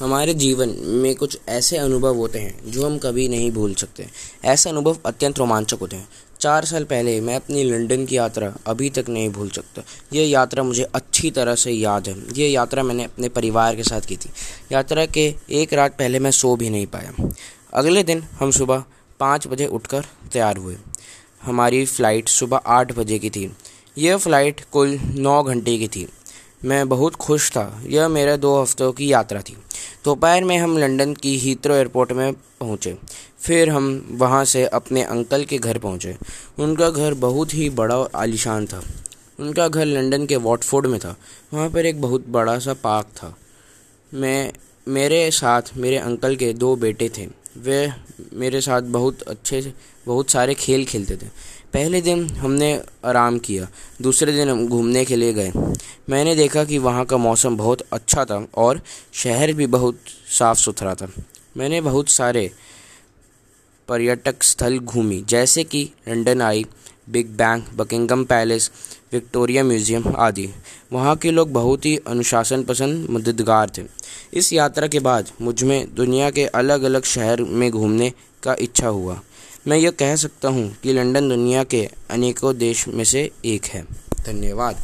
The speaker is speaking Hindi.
हमारे जीवन में कुछ ऐसे अनुभव होते हैं जो हम कभी नहीं भूल सकते। ऐसे अनुभव अत्यंत रोमांचक होते हैं। चार साल पहले मैं अपनी लंदन की यात्रा अभी तक नहीं भूल सकता। यह यात्रा मुझे अच्छी तरह से याद है। ये यात्रा मैंने अपने परिवार के साथ की थी। यात्रा के एक रात पहले मैं सो भी नहीं पाया। अगले दिन हम सुबह पाँच बजे उठकर तैयार हुए। हमारी फ़्लाइट सुबह आठ बजे की थी। यह फ़्लाइट कुल नौ घंटे की थी। मैं बहुत खुश था। यह मेरे दो हफ्तों की यात्रा थी। दोपहर में हम लंदन की हीथ्रो एयरपोर्ट में पहुँचे। फिर हम वहाँ से अपने अंकल के घर पहुँचे। उनका घर बहुत ही बड़ा और आलिशान था। उनका घर लंदन के वॉटफोर्ड में था। वहाँ पर एक बहुत बड़ा सा पार्क था। मैं, मेरे साथ मेरे अंकल के दो बेटे थे। वे मेरे साथ बहुत अच्छे से, बहुत सारे खेल खेलते थे। पहले दिन हमने आराम किया, दूसरे दिन हम घूमने के लिए गए। मैंने देखा कि वहाँ का मौसम बहुत अच्छा था और शहर भी बहुत साफ़ सुथरा था। मैंने बहुत सारे पर्यटक स्थल घूमी, जैसे कि London Eye Big Bang, Buckingham Palace, Victoria Museum आदि। वहाँ के लोग बहुत ही अनुशासन पसंद मददगार थे। इस यात्रा के बाद मुझमें दुनिया के अलग अलग शहर में घूमने का इच्छा हुआ। मैं यह कह सकता हूँ कि लंदन दुनिया के अनेकों देश में से एक है। धन्यवाद।